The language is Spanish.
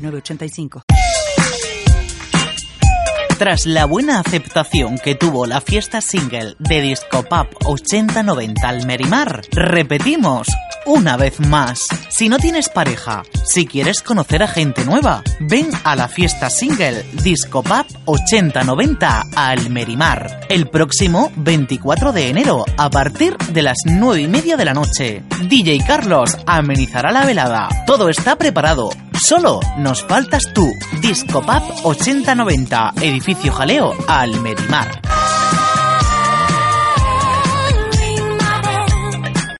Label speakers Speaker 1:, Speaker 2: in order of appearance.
Speaker 1: 906985.
Speaker 2: Tras la buena aceptación que tuvo la fiesta single de Disco Pop 80-90 al Merimar, repetimos una vez más. Si no tienes pareja, si quieres conocer a gente nueva, ven a la fiesta single Disco Pop 80-90 al Merimar el próximo 24 de enero a partir de las 9 y media de la noche. DJ Carlos amenizará la velada. Todo está preparado. Solo nos faltas tú. Disco Pop 80-90, edificio Jaleo, Almerimar.